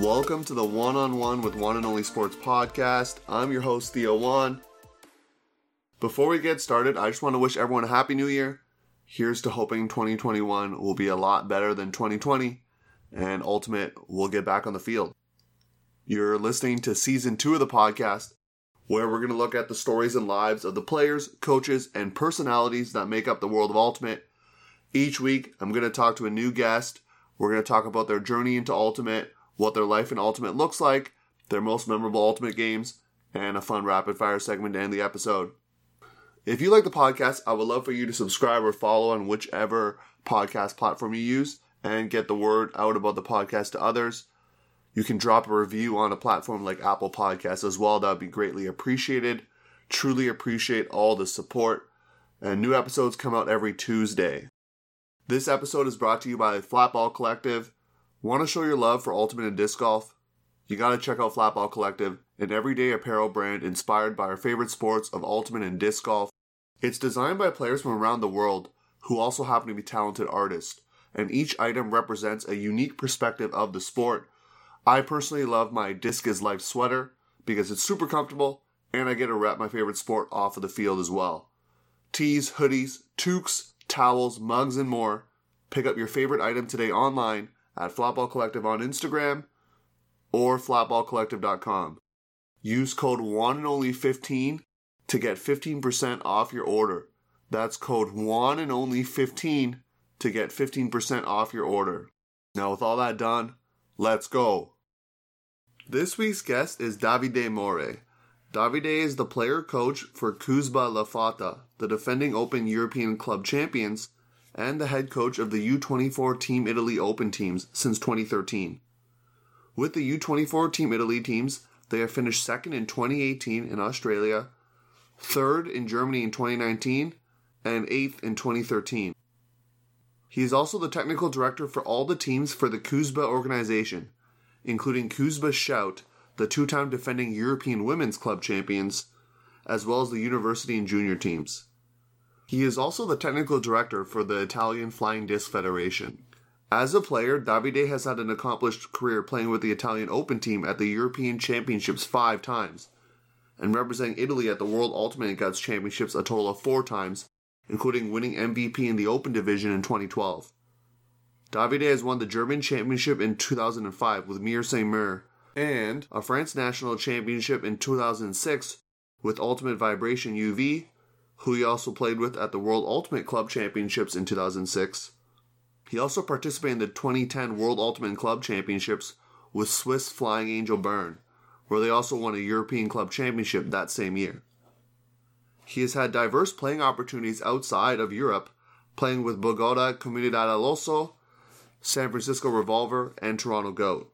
Welcome to the One on One with One and Only Sports podcast. I'm your host, Theo Wan. Before we get started, I just want to wish everyone a Happy New Year. Here's to hoping 2021 will be a lot better than 2020 and Ultimate will get back on the field. You're listening to season two of the podcast, where we're going to look at the stories and lives of the players, coaches, and personalities that make up the world of Ultimate. Each week, I'm going to talk to a new guest. We're going to talk about their journey into Ultimate, what their life in Ultimate looks like, their most memorable Ultimate games, and a fun rapid fire segment to end the episode. If you like the podcast, I would love for you to subscribe or follow on whichever podcast platform you use and get the word out about the podcast to others. You can drop a review on a platform like Apple Podcasts as well. That would be greatly appreciated. Truly appreciate all the support. And new episodes come out every Tuesday. This episode is brought to you by Flatball Collective. Want to show your love for Ultimate and Disc Golf? You got to check out Flatball Collective, an everyday apparel brand inspired by our favorite sports of Ultimate and Disc Golf. It's designed by players from around the world who also happen to be talented artists and each item represents a unique perspective of the sport. I personally love my Disc is Life sweater because it's super comfortable and I get to rep my favorite sport off of the field as well. Tees, hoodies, toques, towels, mugs, and more. Pick up your favorite item today online at Flatball Collective on Instagram or flatballcollective.com. Use code one and only 15 to get 15% off your order. That's code one and only 15 to get 15% off your order. Now, with all that done, let's go. This week's guest is Davide Morri. Davide is the player coach for CUSBA La Fotta, the defending Open European Club champions, and the head coach of the U24 Team Italy Open teams since 2013. With the U24 Team Italy teams, they have finished second in 2018 in Australia, third in Germany in 2019, and eighth in 2013. He is also the technical director for all the teams for the CUSBA organization, including CUSBA Shout, the two time defending European Women's Club champions, as well as the university and junior teams. He is also the technical director for the Italian Flying Disc Federation. As a player, Davide has had an accomplished career playing with the Italian Open team at the European Championships five times, and representing Italy at the World Ultimate Guts Championships a total of four times, including winning MVP in the Open Division in 2012. Davide has won the German Championship in 2005 with Mir Saint Mir and a France National Championship in 2006 with Ultimate Vibration UV, who he also played with at the World Ultimate Club Championships in 2006. He also participated in the 2010 World Ultimate Club Championships with Swiss Flying Angel Bern, where they also won a European Club Championship that same year. He has had diverse playing opportunities outside of Europe, playing with Bogota Comunidad El Oso, San Francisco Revolver, and Toronto Goat.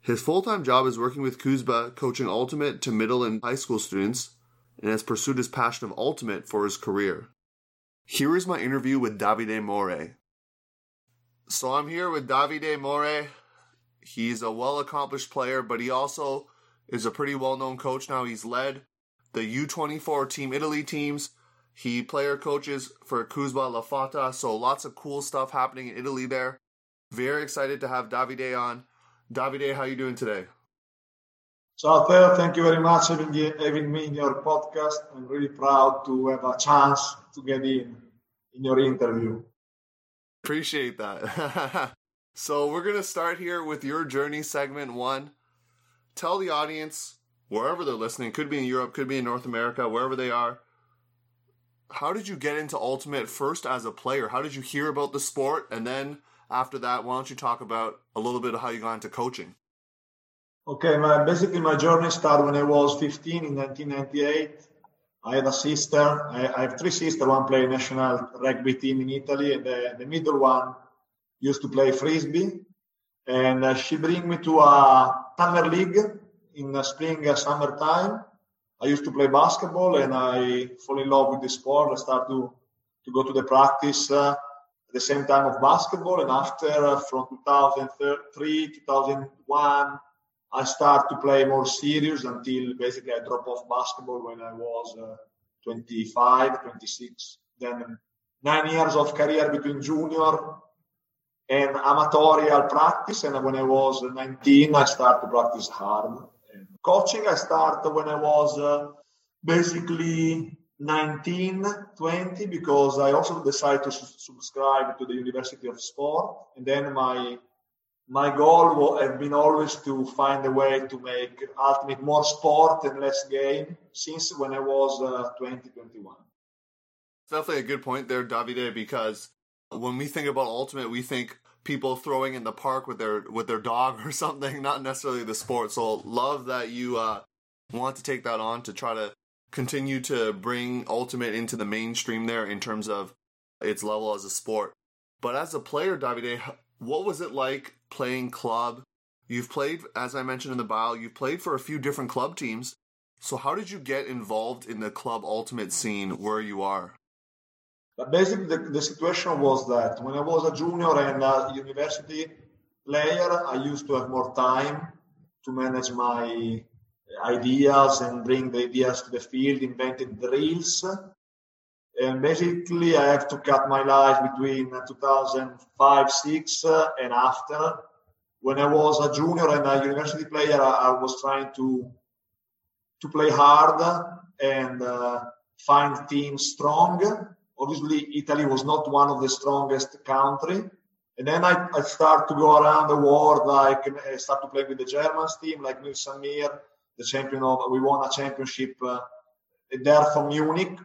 His full time job is working with Kuzba, coaching Ultimate to middle and high school students, and has pursued his passion of Ultimate for his career. Here is my interview with Davide Morri. So I'm here with Davide Morri. He's a well accomplished player, but he also is a pretty well known coach now. He's led the U24 Team Italy teams. He player coaches for CUSBA La Fotta, so lots of cool stuff happening in Italy there. Very excited to have Davide on. Davide, how you doing today? Ciao Theo, thank you very much for having me in your podcast. I'm really proud to have a chance to get in in your interview. Appreciate that. so we're gonna start here with your journey segment one. Tell the audience wherever they're listening, could be in Europe, could be in North America, wherever they are. How did you get into Ultimate first as a player? How did you hear about the sport? And then after that, why don't you talk about a little bit of how you got into coaching? Okay, my, basically my journey started when I was 15 in 1998. I had a sister. I, I have three sisters. One played national rugby team in Italy, and the, the middle one used to play frisbee. And uh, she bring me to a Tanner League in the spring, uh, summertime. I used to play basketball and I fall in love with the sport. I start to, to go to the practice uh, at the same time of basketball. And after, uh, from 2003, 2001, I start to play more serious until basically I drop off basketball when I was uh, 25, 26. Then nine years of career between junior and amatorial practice. And when I was 19, I started to practice hard. And coaching, I started when I was uh, basically 19, 20, because I also decided to subscribe to the University of Sport. And then my my goal has been always to find a way to make ultimate more sport and less game since when I was uh, 20, 21. It's definitely a good point there, Davide, because when we think about ultimate, we think people throwing in the park with their with their dog or something, not necessarily the sport. So love that you uh, want to take that on to try to continue to bring ultimate into the mainstream there in terms of its level as a sport. But as a player, Davide, what was it like playing club? You've played, as I mentioned in the bio, you've played for a few different club teams. So how did you get involved in the club ultimate scene where you are? Basically, the, the situation was that when I was a junior and a university player, I used to have more time to manage my ideas and bring the ideas to the field, invented drills. And basically, I have to cut my life between 2005, 6 and after. When I was a junior and a university player, I, was trying to to play hard and uh, find teams strong obviously Italy was not one of the strongest country. And then I, I start to go around the world, like I start to play with the Germans team, like Nils Samir, the champion of, we won a championship uh, there from Munich.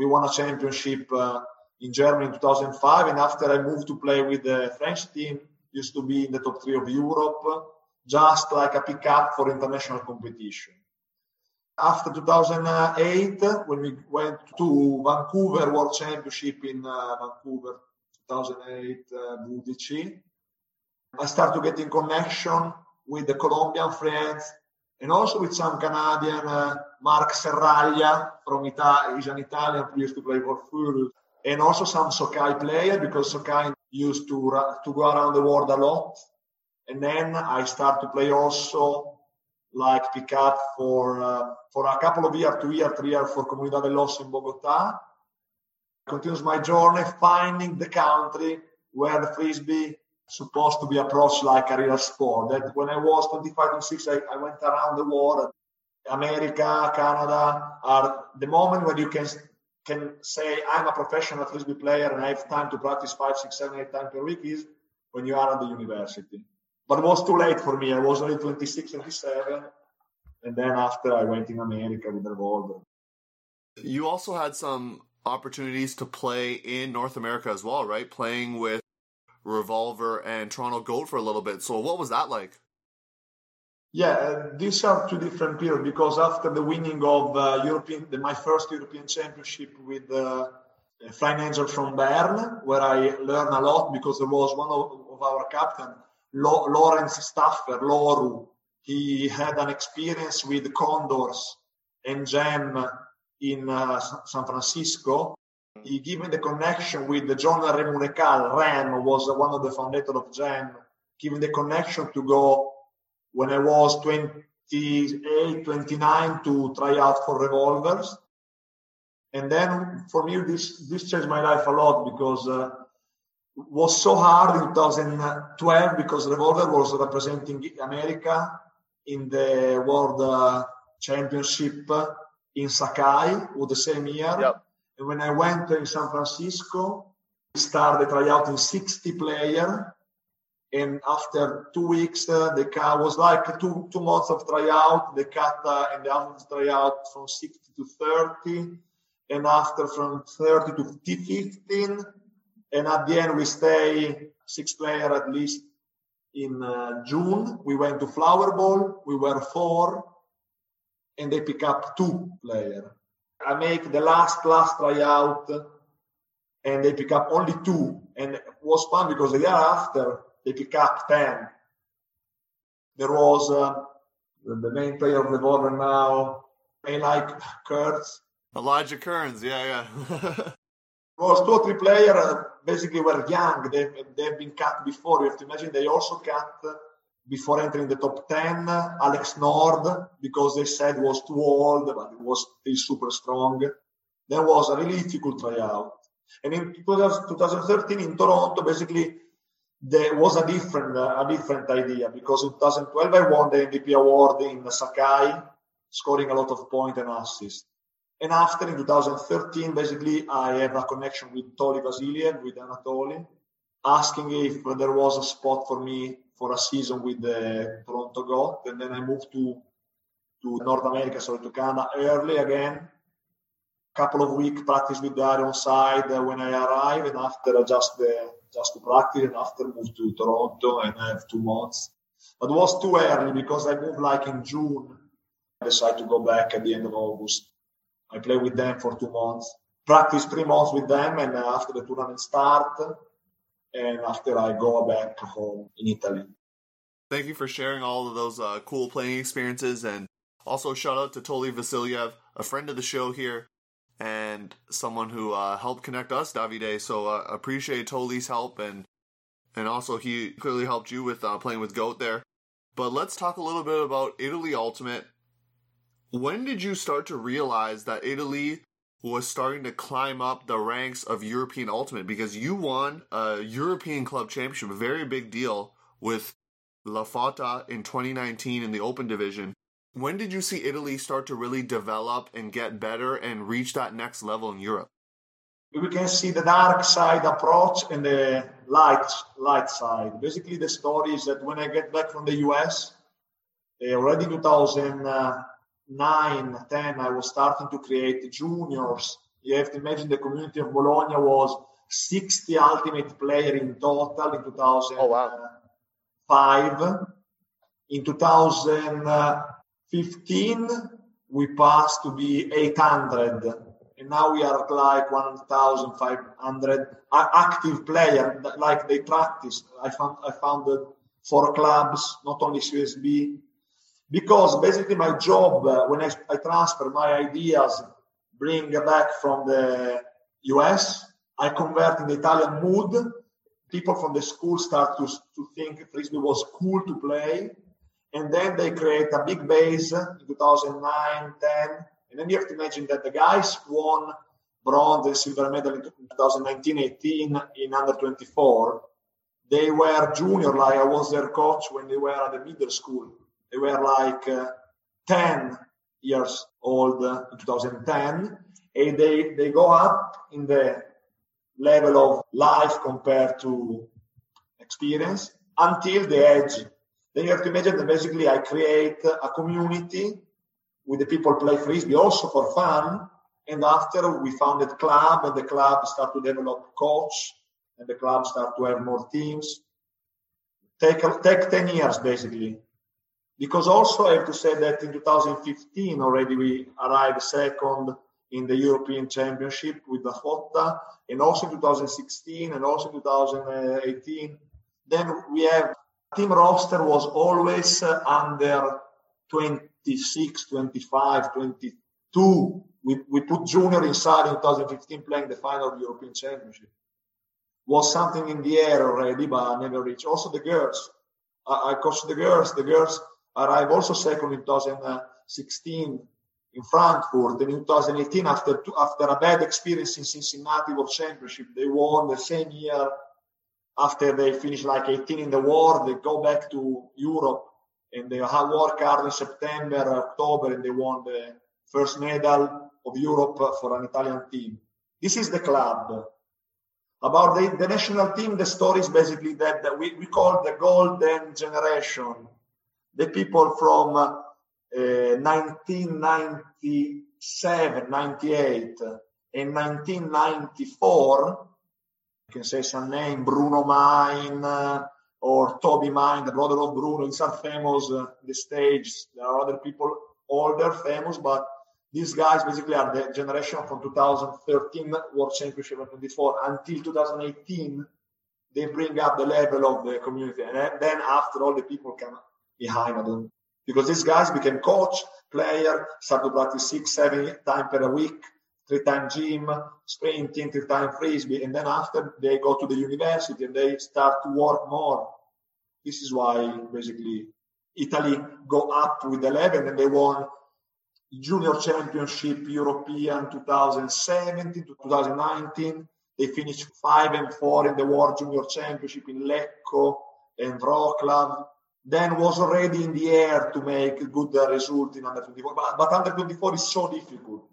We won a championship uh, in Germany in 2005. And after I moved to play with the French team, used to be in the top three of Europe, just like a pickup for international competition after 2008, when we went to Vancouver World Championship in uh, Vancouver, 2008, uh, I started to get in connection with the Colombian friends and also with some Canadian, uh, Mark Serraglia from Italy, he's an Italian who used to play for Furu, and also some Sockeye player because Sockeye used to, to go around the world a lot. And then I start to play also like pick up for uh, for a couple of years, two years, three years for Comunidad de Los in Bogota. Continues my journey finding the country where the frisbee supposed to be approached like a real sport. That when I was 25, 26, I, I went around the world. America, Canada are the moment when you can can say I'm a professional frisbee player and I have time to practice five, six, seven, eight times per week is when you are at the university. But it was too late for me. I was only 26, 27. And then after I went in America with Revolver. You also had some opportunities to play in North America as well, right? Playing with Revolver and Toronto GOAT for a little bit. So what was that like? Yeah, these are two different periods because after the winning of uh, European, the, my first European Championship with uh, Flying Angel from Bern, where I learned a lot because there was one of, of our captain Lawrence Staffer, Loru, he had an experience with Condors and Jam in uh, San Francisco. He gave me the connection with the John Remunecal. Rem was one of the founders of Jam, giving the connection to go when I was 28, 29 to try out for revolvers. And then for me, this, this changed my life a lot because uh, was so hard in 2012 because Revolver was representing America in the World uh, Championship in Sakai with the same year. Yep. And when I went in San Francisco, started tryout in 60 player. And after two weeks, uh, the car was like two, two months of tryout. The cut uh, and the average tryout from 60 to 30. And after from 30 to 15 and at the end, we stay six player at least in uh, June. We went to Flower Bowl. We were four, and they pick up two player. I make the last last tryout, and they pick up only two. And it was fun because the year after they pick up ten. There was uh, the main player of the Revolver now. I like Kurtz. Elijah Kearns, yeah, yeah. was two or three players uh, basically were young. They've, they've been cut before. You have to imagine they also cut before entering the top 10 Alex Nord because they said was too old, but it was still super strong. There was a really difficult tryout. And in 2013 in Toronto, basically, there was a different uh, a different idea because in 2012 I won the MVP award in Sakai, scoring a lot of points and assists. And after in 2013, basically I have a connection with Toli Vasiliev, with Anatoly, asking if there was a spot for me for a season with the Toronto GOAT. And then I moved to to North America, so to Canada early again. Couple of week practice with the Ironside uh, when I arrived, and after uh, just the just to practice, and after move to Toronto and I have two months. But it was too early because I moved like in June. I decided to go back at the end of August. I play with them for two months, practice three months with them, and after the tournament start, and after I go back home in Italy. Thank you for sharing all of those uh, cool playing experiences and also, shout out to Toli Vasiliev, a friend of the show here, and someone who uh, helped connect us, Davide. So uh, appreciate Toli's help, and and also he clearly helped you with uh, playing with Goat there. But let's talk a little bit about Italy Ultimate. When did you start to realize that Italy was starting to climb up the ranks of European Ultimate? Because you won a European Club Championship, a very big deal with La Fotta in 2019 in the Open Division. When did you see Italy start to really develop and get better and reach that next level in Europe? We can see the dark side approach and the light light side. Basically, the story is that when I get back from the US, uh, already 2009, 10, I was starting to create juniors. You have to imagine the community of Bologna was 60 ultimate player in total in 2005. Oh, wow. In 2000. Uh, 15 we passed to be 800 and now we are like 1500 active player like they practice. I found i founded four clubs not only csb because basically my job uh, when I, I transfer my ideas bring back from the us i convert in the italian mood. People from the school start to, to think frisbee was cool to play and then they create a big base in 2009, 10. And then you have to imagine that the guys won bronze and silver medal in 2019, 18 in under 24. They were junior, like I was their coach when they were at the middle school. They were like uh, 10 years old in 2010. And they, they go up in the level of life compared to experience until the age then you have to imagine that basically I create a community with the people play frisbee also for fun. And after we founded club and the club start to develop coach and the club start to have more teams. Take, take 10 years basically. Because also I have to say that in 2015 already we arrived second in the European Championship with the Fotta and also in 2016 and also in 2018. Then we have team roster was always uh, under 26, 25, 22. We, we put junior inside in 2015 playing the final the European Championship. Was something in the air already, but I never reached. Also the girls. I, I coached the girls. The girls arrived also second in 2016 in Frankfurt. And in 2018, after, after a bad experience in Cincinnati World Championship, they won the same year after they finish like 18 in the war, they go back to Europe and they have work hard in September, October, and they won the first medal of Europe for an Italian team. This is the club. About the, the national team, the story is basically that, that we, we call the golden generation. The people from uh, 1997, 98, and 1994 can say some name, Bruno Mine or Toby Mine, the brother of Bruno. These are famous uh, the stage. There are other people older, famous, but these guys basically are the generation from 2013 World Championship 24 until 2018. They bring up the level of the community, and then after all the people come behind them because these guys became coach, player, start to practice six, seven times per week three time gym, sprinting, three time frisbee, and then after they go to the university and they start to work more. This is why basically Italy go up with the level and they won junior championship European 2017 to 2019. They finished five and four in the World Junior Championship in Lecco and Wroclaw. Then was already in the air to make good result in under 24. But, but under 24 is so difficult.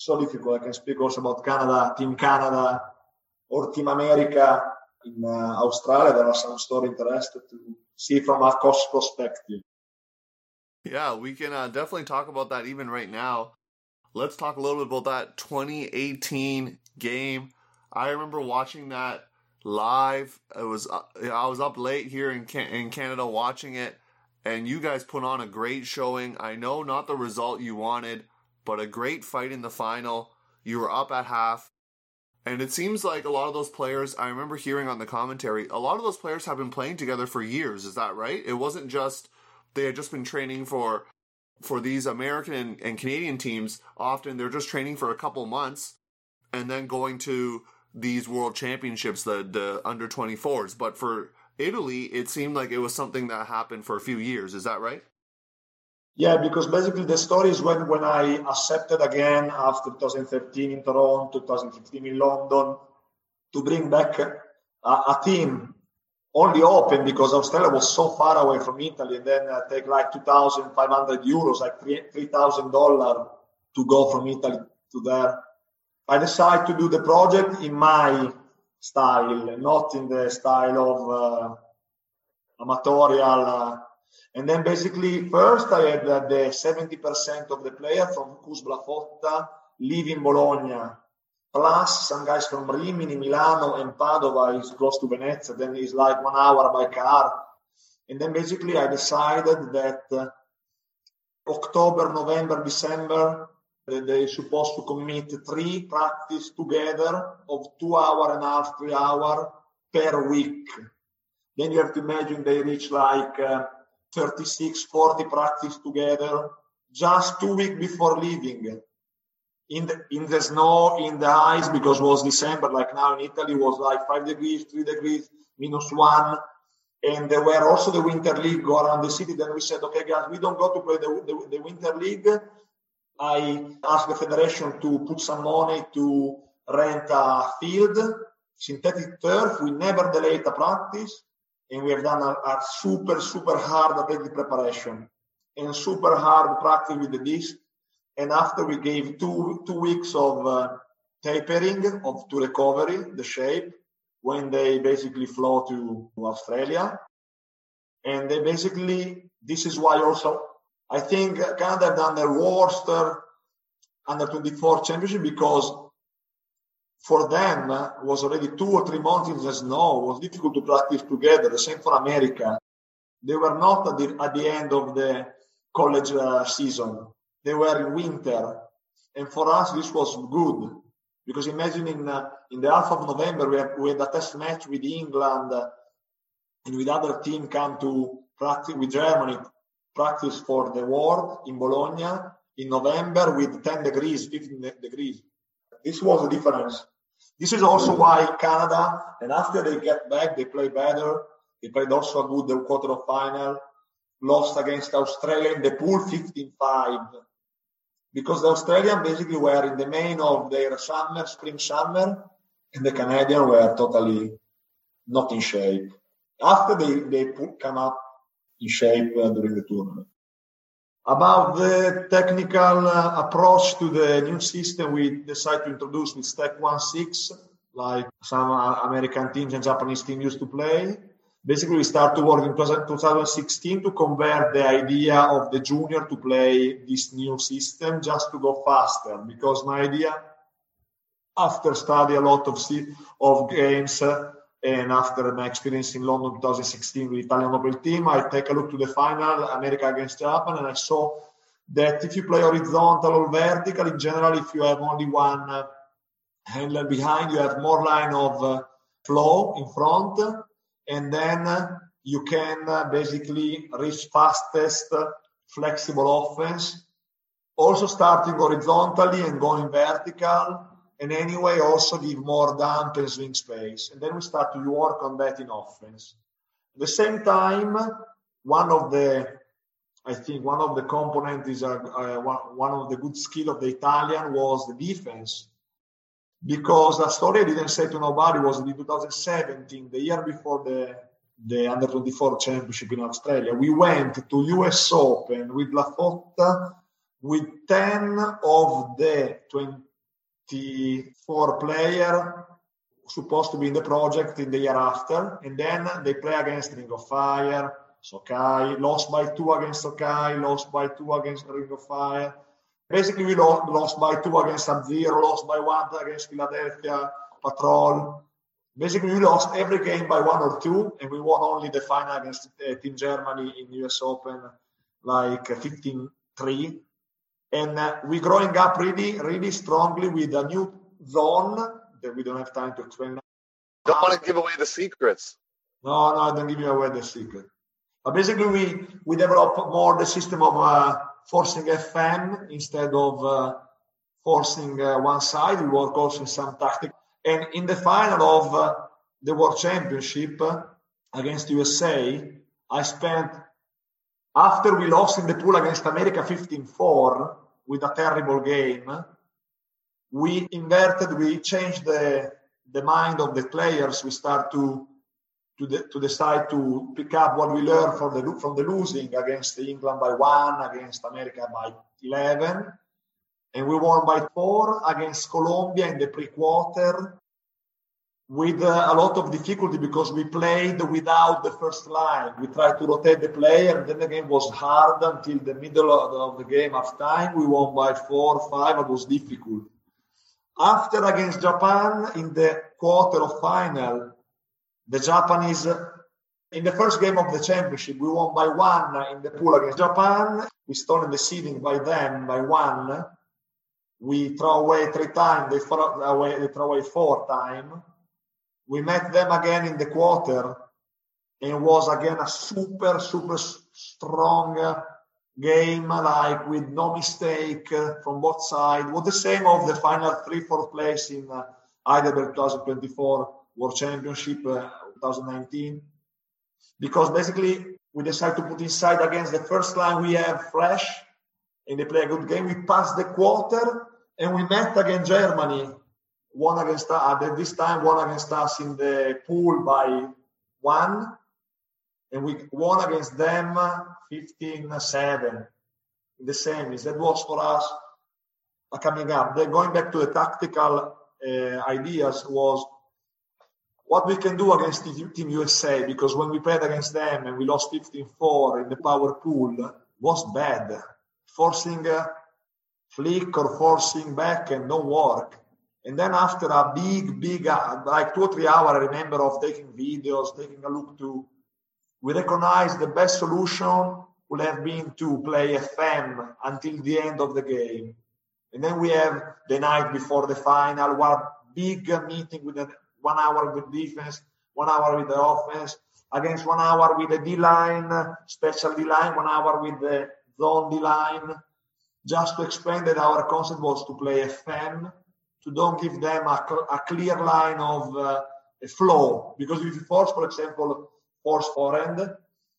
So difficult. I can speak also about Canada, Team Canada, or Team America in uh, Australia. There are some stories interested to see from a cost perspective. Yeah, we can uh, definitely talk about that even right now. Let's talk a little bit about that 2018 game. I remember watching that live. It was uh, I was up late here in Can- in Canada watching it, and you guys put on a great showing. I know not the result you wanted, but a great fight in the final. You were up at half. And it seems like a lot of those players, I remember hearing on the commentary, a lot of those players have been playing together for years. Is that right? It wasn't just they had just been training for for these American and, Canadian teams. Often they're just training for a couple months and then going to these world championships, the the under 24s. But for Italy, it seemed like it was something that happened for a few years. Is that right? Yeah, because basically the story is when, when I accepted again after 2013 in Toronto, 2015 in London, to bring back a, a team only open because Australia was so far away from Italy and then uh, take like 2,500 euros, like $3,000 to go from Italy to there. I decided to do the project in my style, not in the style of uh, amatorial. Uh, and then basically, first I had uh, the 70% of the player from CUS Blafotta live in Bologna, plus some guys from Rimini, Milano, and Padova is close to Venezia. Then it's like one hour by car. And then basically I decided that uh, October, November, December, they're supposed to commit three practice together of two hour and a half, three hour per week. Then you have to imagine they reach like uh, 36, 40 practice together just two weeks before leaving. In the, in the snow, in the ice, because it was December, like now in Italy, was like five degrees, three degrees, minus one. And there were also the Winter League go around the city. Then we said, okay, guys, we don't go to play the, the, the Winter League. I asked the federation to put some money to rent a field, synthetic turf. We never delayed the practice and we have done a, a super, super hard athletic preparation and super hard practice with the disc. And after we gave two two weeks of uh, tapering of to recovery the shape when they basically flew to Australia. And they basically this is why also I think Canada have done their worst under 24 championship because for them was already two or three months in the snow. It was difficult to practice together. The same for America. They were not at the, at the end of the college uh, season. They were in winter. And for us, this was good. Because imagine in, uh, in the half of November, we, have, we had a test match with England uh, and with other team come to practice with Germany, practice for the world in Bologna in November with 10 degrees, 15 degrees. This was the difference. This is also why Canada, and after they get back, they play better. They played also a good quarter of final, lost against Australia in the pool 15-5. Because the Australians basically were in the main of their summer, spring summer, and the Canadians were totally not in shape. After they, they come up in shape uh, during the tournament. About the technical uh, approach to the new system, we decided to introduce with Stack 1.6, like some uh, American teams and Japanese teams used to play. Basically, we started to work in 2016 to convert the idea of the junior to play this new system just to go faster. Because my idea, after study a lot of of games, uh, and after my experience in London 2016 with Italian Nobel team, I take a look to the final, America against Japan, and I saw that if you play horizontal or vertical, in general, if you have only one uh, handler behind, you have more line of uh, flow in front, and then uh, you can basically reach fastest flexible offense. Also starting horizontally and going vertical, and anyway also give more dump and swing space. And then we start to work on that in offense. At the same time, one of the, I think one of the components is a, uh, one, of the good skill of the Italian was the defense. because a story I didn't say to nobody was in 2017, the year before the the under 24 championship in Australia. We went to US Open with La Fotta with 10 of the 24 player supposed to be in the project in the year after. And then they play against Ring of Fire, Sockeye, lost by two against Sockeye, lost by two against Ring of Fire. Basically, we lost, lost by two against Sub-Zero, lost by one against Philadelphia, Patrol. Basically, we lost every game by one or two, and we won only the final against uh, Team Germany in US Open, like 15-3. And uh, we're growing up really, really strongly with a new zone that we don't have time to explain. Don't want to give away the secrets. No, no, I don't give you away the secret. But basically, we we develop more the system of uh, forcing FM instead of uh, forcing uh, one side. We work also in some tactics. And in the final of uh, the World Championship uh, against USA, I spent after we lost in the pool against America 15-4 with a terrible game. We inverted. We changed the the mind of the players. We start to to, to decide to pick up what we learned from the from the losing against England by one, against America by eleven, and we won by four against Colombia in the pre-quarter with uh, a lot of difficulty because we played without the first line. We tried to rotate the player, and then the game was hard until the middle of the, game. Half time, we won by four, five. It was difficult. After against Japan in the quarter of final, the Japanese, in the first game of the championship, we won by one in the pool against Japan. We stolen the seeding by them by one. We throw away three times, they throw away, they throw away four times. We met them again in the quarter and was again a super, super strong game, like with no mistake from both sides. Was the same of the final three, fourth place in uh, Heidelberg 2024 World Championship uh, 2019 because basically we decided to put inside against the first line we have fresh and they play a good game. We passed the quarter and we met against Germany, one against us, uh, this time one against us in the pool by one, and we won against them 15-7 in the semis. That was for us a coming up. Then going back to the tactical uh, ideas was what we can do against Team USA because when we played against them and we lost 15-4 in the power pool was bad. Forcing a flick or forcing back and don't work. And then after a big, big, uh, like two or three hours, I remember of taking videos, taking a look to, we recognized the best solution would have been to play FM until the end of the game. And then we have the night before the final, one big meeting with the one hour with defense, one hour with the offense, against one hour with the D line, special D line, one hour with the zone D line. Just to explain that our concept was to play FM, to don't give them a, a clear line of uh, flow. Because if you force, for example, force forehand,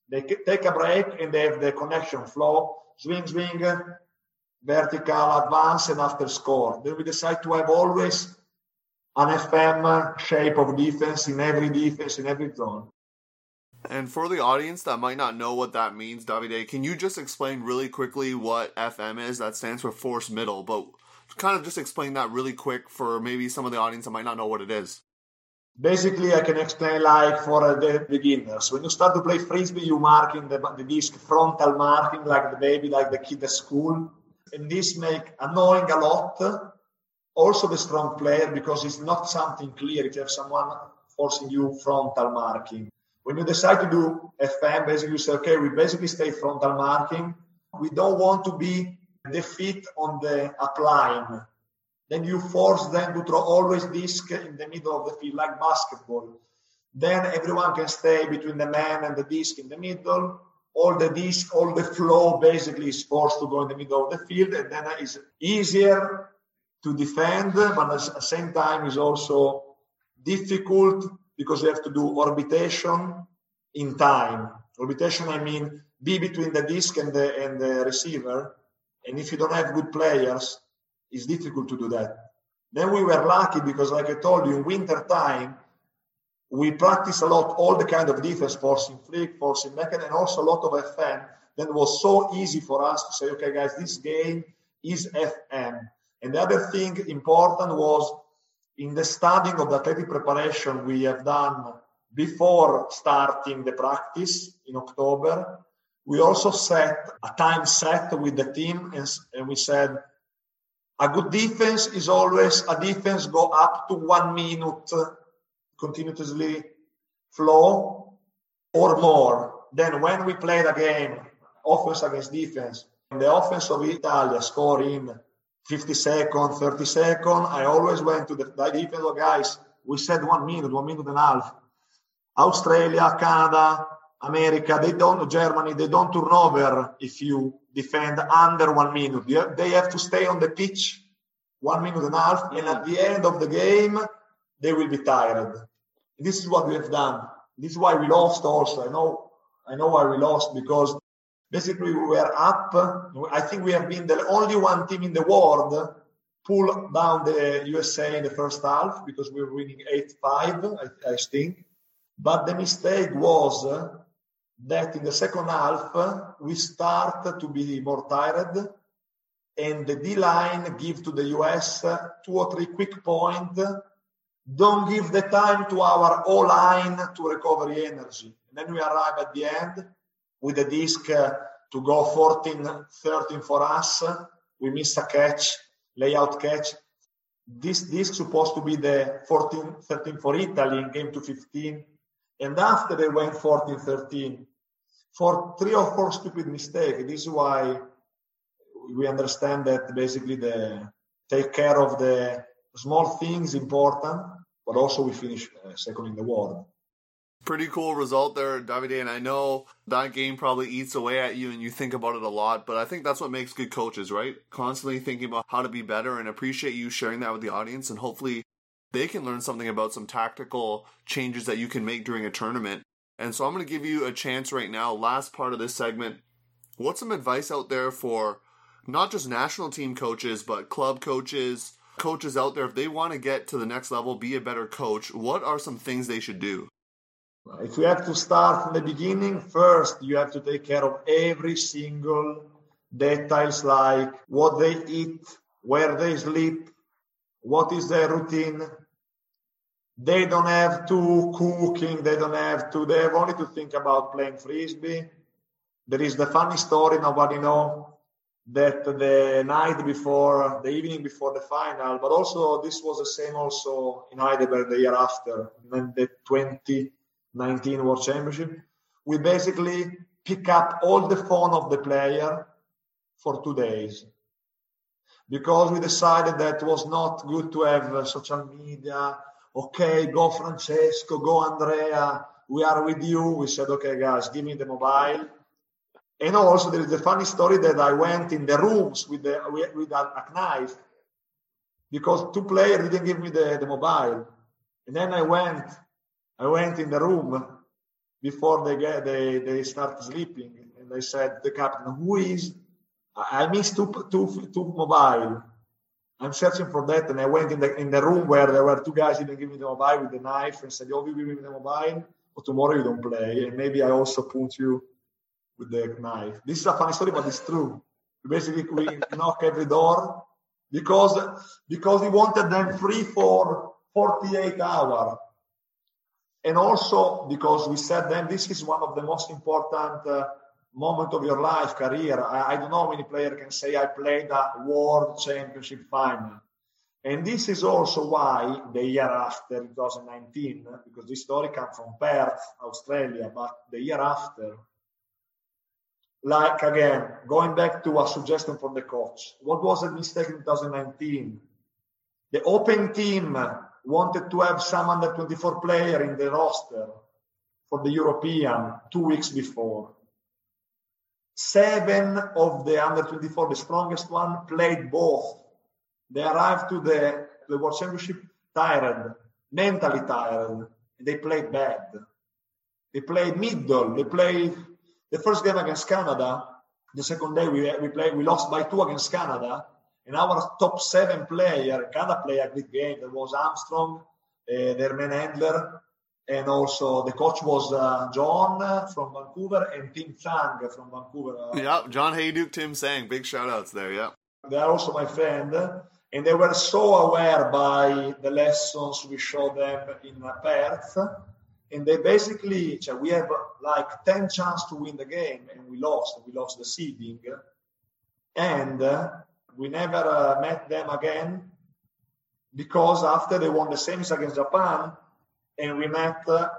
they take a break and they have the connection flow, swing, swing, vertical, advance, and after score. Then we decide to have always an FM shape of defense in every defense, in every zone. And for the audience that might not know what that means, Davide, can you just explain really quickly what FM is? That stands for force middle, but kind of just explain that really quick for maybe some of the audience that might not know what it is. Basically, I can explain like for the beginners. When you start to play frisbee, you marking the, the disc frontal marking like the baby, like the kid at school. And this make annoying a lot also the strong player because it's not something clear if you have someone forcing you frontal marking. When you decide to do FM, basically you say, okay, we basically stay frontal marking. We don't want to be the feet on the upline. Then you force them to throw always disc in the middle of the field, like basketball. Then everyone can stay between the man and the disc in the middle. All the disc, all the flow basically is forced to go in the middle of the field, and then it's easier to defend, but at the same time is also difficult because you have to do orbitation in time. Orbitation, I mean, be between the disk and the, and the receiver. And if you don't have good players, it's difficult to do that. Then we were lucky because, like I told you, in winter time, we practice a lot all the kind of defense, forcing flick, forcing back, and also a lot of FM. Then it was so easy for us to say, okay, guys, this game is FM. And the other thing important was in the studying of the athletic preparation we have done before starting the practice in October, we also set a time set with the team and, and we said a good defense is always a defense go up to one minute continuously flow or more. Then when we play the game, offense against defense, the offense of Italy score in 50 seconds, 30 seconds, I always went to the, the defense guys. We said one minute, one minute and a half. Australia, Canada, America, they don't, Germany, they don't turn over if you defend under one minute. They have to stay on the pitch one minute and a half, and at the end of the game, they will be tired. This is what we have done. This is why we lost also. I know, I know why we lost because basically we were up. I think we have been the only one team in the world pull down the USA in the first half because we were winning 8-5, I, I think. But the mistake was that in the second half we start to be more tired and the D line give to the US two or three quick point. Don't give the time to our O line to recover energy. And then we arrive at the end with the disc uh, to go 14 13 for us. We miss a catch, layout catch. This disc supposed to be the 14 13 for Italy in game to 15. And after they went 14 13, for three or four stupid mistakes. This is why we understand that basically the take care of the small things important, but also we finish uh, second in the world. Pretty cool result there, Davide. And I know that game probably eats away at you and you think about it a lot, but I think that's what makes good coaches, right? Constantly thinking about how to be better and appreciate you sharing that with the audience. And hopefully they can learn something about some tactical changes that you can make during a tournament and so I'm going to give you a chance right now, last part of this segment. What's some advice out there for not just national team coaches, but club coaches, coaches out there, if they want to get to the next level, be a better coach, what are some things they should do? If we have to start from the beginning, first you have to take care of every single details like what they eat, where they sleep, what is their routine, they don't have to cooking, they don't have to, they have only to think about playing frisbee. There is the funny story, nobody know, that the night before, the evening before the final, but also this was the same also in Heidelberg the year after, in the 2019 World Championship. We basically pick up all the phone of the player for two days because we decided that was not good to have social media okay, go Francesco, go Andrea, we are with you. We said, okay, guys, give me the mobile. And also, there is a funny story that I went in the rooms with the with, a, a, knife because two players didn't give me the, the mobile. And then I went, I went in the room before they get they they start sleeping, and they said the captain, who is? I missed two two two mobile. I'm searching for that, and I went in the in the room where there were two guys didn't me the mobile with the knife and said, "Oh, you give me the mobile, or tomorrow you don't play." And maybe I also punch you with the knife. This is a funny story, but it's true. Basically, we knock every door because because we wanted them free for 48 hours, and also because we said them this is one of the most important. Uh, moment of your life, career. I, I don't know many players can say I played a world championship final. And this is also why the year after 2019, because this story comes from Perth, Australia, but the year after, like again, going back to a suggestion from the coach, what was the mistake in 2019? The open team wanted to have some under 24 player in the roster for the European two weeks before. Seven of the under 24, the strongest one, played both. They arrived to the, the World Championship tired, mentally tired. They played bad. They played middle. They played the first game against Canada. The second day we we played we lost by two against Canada, And our top seven player, Canada play a good game. There was Armstrong, uh, their main handler, and also the coach was uh, John from Vancouver and Tim Tsang from Vancouver. yeah, John Hayduke, Tim Tsang, big shout outs there. Yeah, they are also my friend, and they were so aware by the lessons we showed them in Perth, and they basically we have like ten chance to win the game, and we lost. We lost the seeding, and we never uh, met them again because after they won the semis against Japan and we met uh,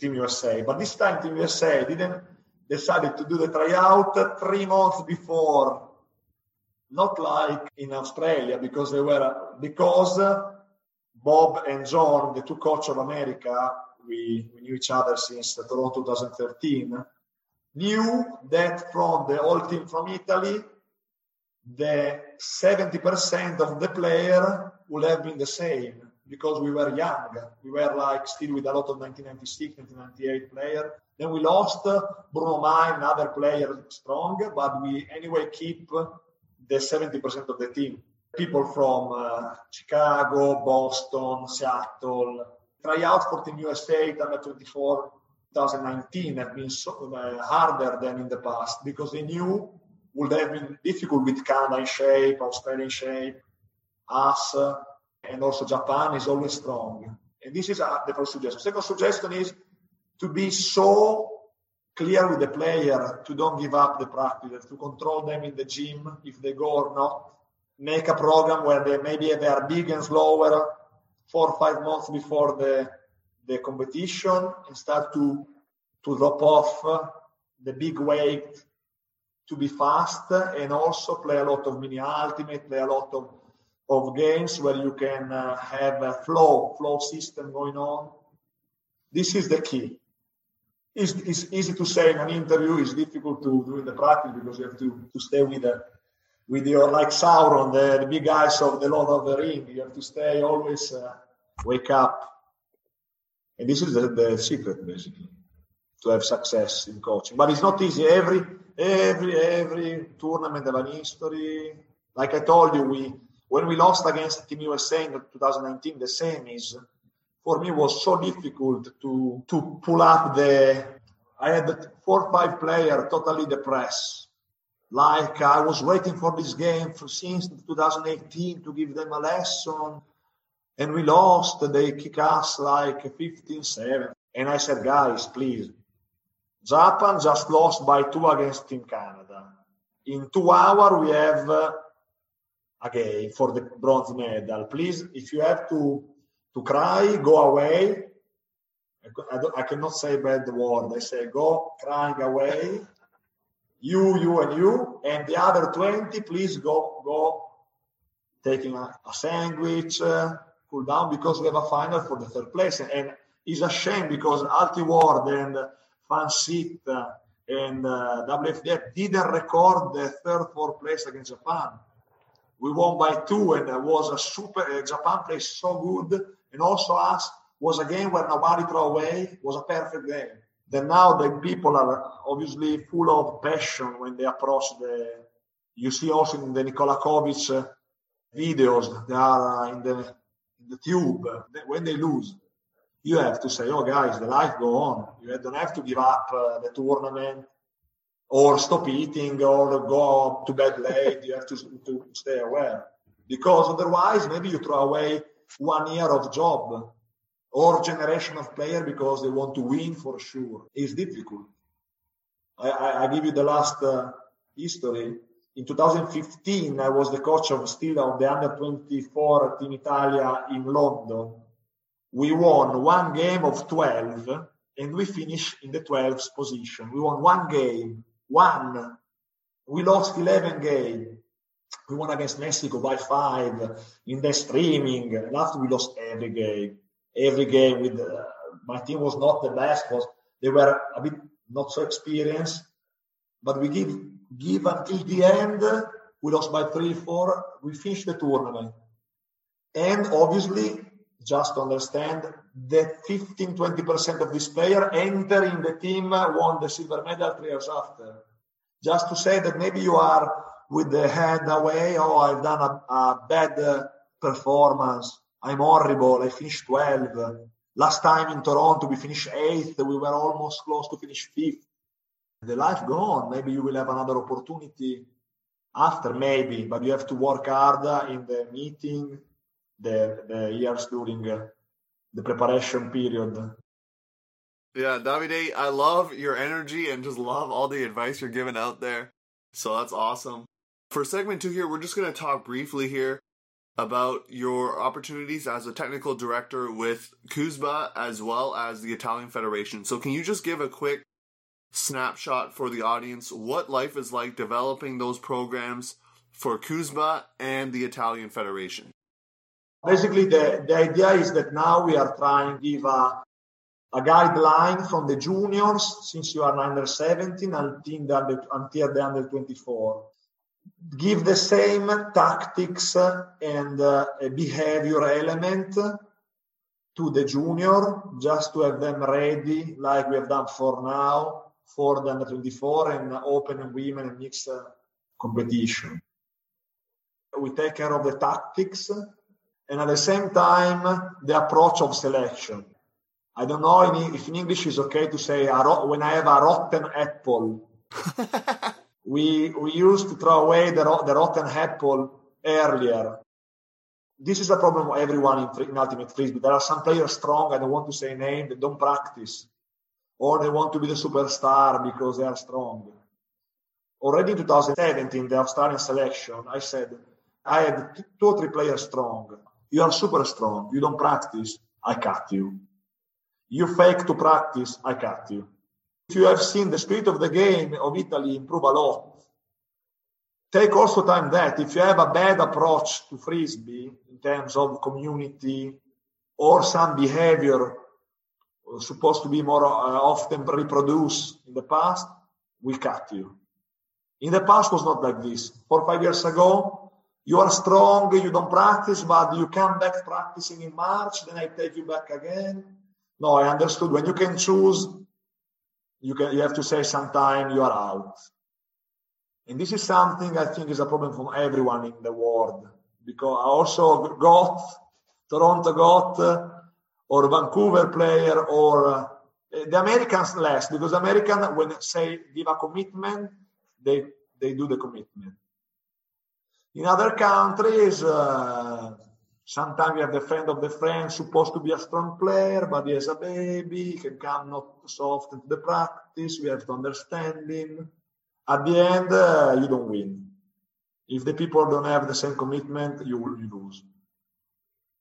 Team USA. But this time Team USA didn't decided to do the tryout three months before, not like in Australia because they were because Bob and John, the two coach of America, we, we knew each other since the Toronto 2013, knew that from the whole team from Italy, the 70% of the player would have been the same because we were young. We were like still with a lot of 1996, 1998 players. Then we lost Bruno Mai, another player strong, but we anyway keep the 70% of the team. People from uh, Chicago, Boston, Seattle. Tryouts for Team USA under 24 2019 have been so, uh, harder than in the past because they knew would have been difficult with Canada in shape, Australia in shape, us, uh, and also Japan is always strong. And this is uh, the first suggestion. Second suggestion is to be so clear with the player to don't give up the practice, to control them in the gym if they go or not. Make a program where they maybe they are big and slower four or five months before the the competition and start to to drop off the big weight to be fast and also play a lot of mini ultimate, play a lot of of games where you can uh, have a flow flow system going on. This is the key. It's, it's easy to say in an interview. It's difficult to do in the practice because you have to, to stay with the, with your like Sauron, the, the big eyes of the Lord of the Ring. You have to stay always uh, wake up, and this is the, the secret basically to have success in coaching. But it's not easy. Every every every tournament have an history. Like I told you, we when we lost against Team USA in 2019, the semis, for me was so difficult to to pull up the. I had four or five players totally depressed. Like I was waiting for this game for, since 2018 to give them a lesson, and we lost. They kick us like 15-7. And I said, guys, please, Japan just lost by two against Team Canada. In two hours, we have a game for the bronze medal. Please, if you have to to cry, go away. I, I, cannot say bad word. I say go crying away. You, you, and you, and the other twenty, please go go taking a, a sandwich, uh, cool down because we have a final for the third place. And it's a shame because Ultiworld and Fansit uh, and uh, didn't record the third, fourth place against Japan. We won by two, and it was a super. Uh, Japan played so good, and also us was a game where nobody threw away. Was a perfect game. Then now the people are obviously full of passion when they approach the. You see also in the Nikola Kovic uh, videos, they are in the in the tube when they lose you have to say, oh, guys, the life go on. You don't have to give up uh, the tournament or stop eating or go to bed late. you have to, to stay aware because otherwise, maybe you throw away one year of job or generation of player because they want to win for sure. It's difficult. I, I, I give you the last uh, history. In 2015, I was the coach of still of the under 24 Team Italia in London we won one game of 12 and we finished in the 12th position. We won one game, one. We lost 11 game. We won against Mexico by five in the streaming. And after we lost every game, every game with uh, my team was not the best. Was they were a bit not so experienced, but we give give until the end. We lost by three, four. We finished the tournament, and obviously just understand that 15 20% of this player enter in the team won the silver medal three years after just to say that maybe you are with the head away. Oh, I've done a, a bad performance. I'm horrible. I finished 12. Last time in Toronto, we finished eighth. We were almost close to finish fifth. The life gone. Maybe you will have another opportunity after, maybe, but you have to work harder in the meeting, the, the years during uh, the preparation period. Yeah, Davide, I love your energy and just love all the advice you're giving out there. So that's awesome. For segment two here, we're just going to talk briefly here about your opportunities as a technical director with CUSBA as well as the Italian Federation. So, can you just give a quick snapshot for the audience what life is like developing those programs for CUSBA and the Italian Federation? Basically, the, the idea is that now we are trying to give a, a guideline from the juniors since you are under 17 until the, until the under 24 give the same tactics and uh, behavior element to the junior just to have them ready like we have done for now for the under 24 and open women and mixed competition. We take care of the tactics and at the same time the approach of selection i don't know if in english is okay to say when i have a rotten apple we we used to throw away the, the rotten apple earlier. This is a problem for everyone in, in ultimate frisbee. There are some players strong. I don't want to say name. They don't practice, or they want to be the superstar because they are strong. Already in 2017, the Australian selection, I said I had two or three players strong. You are super strong. You don't practice. I cut you. You fake to practice. I cut you if you have seen the spirit of the game of Italy improve a lot, take also time that if you have a bad approach to frisbee in terms of community or some behavior supposed to be more uh, often reproduced in the past, we cut you. In the past was not like this. Four five years ago, you are strong, you don't practice, but you come back practicing in March, then I take you back again. No, I understood when you can choose you can you have to say sometime you are out. And this is something I think is a problem for everyone in the world because I also got Toronto GOAT or Vancouver player or uh, the Americans less because American when say give a commitment they they do the commitment. In other countries. Uh, Sometimes you have the friend of the friend supposed to be a strong player, but he has a baby, he can come not so often to the practice. We have to understand him. At the end, uh, you don't win. If the people don't have the same commitment, you, you lose.